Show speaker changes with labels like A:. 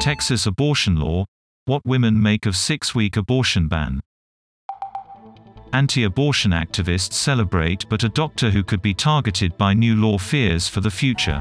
A: Texas abortion law what women make of six week abortion ban. Anti abortion activists celebrate, but a doctor who could be targeted by new law fears for the future.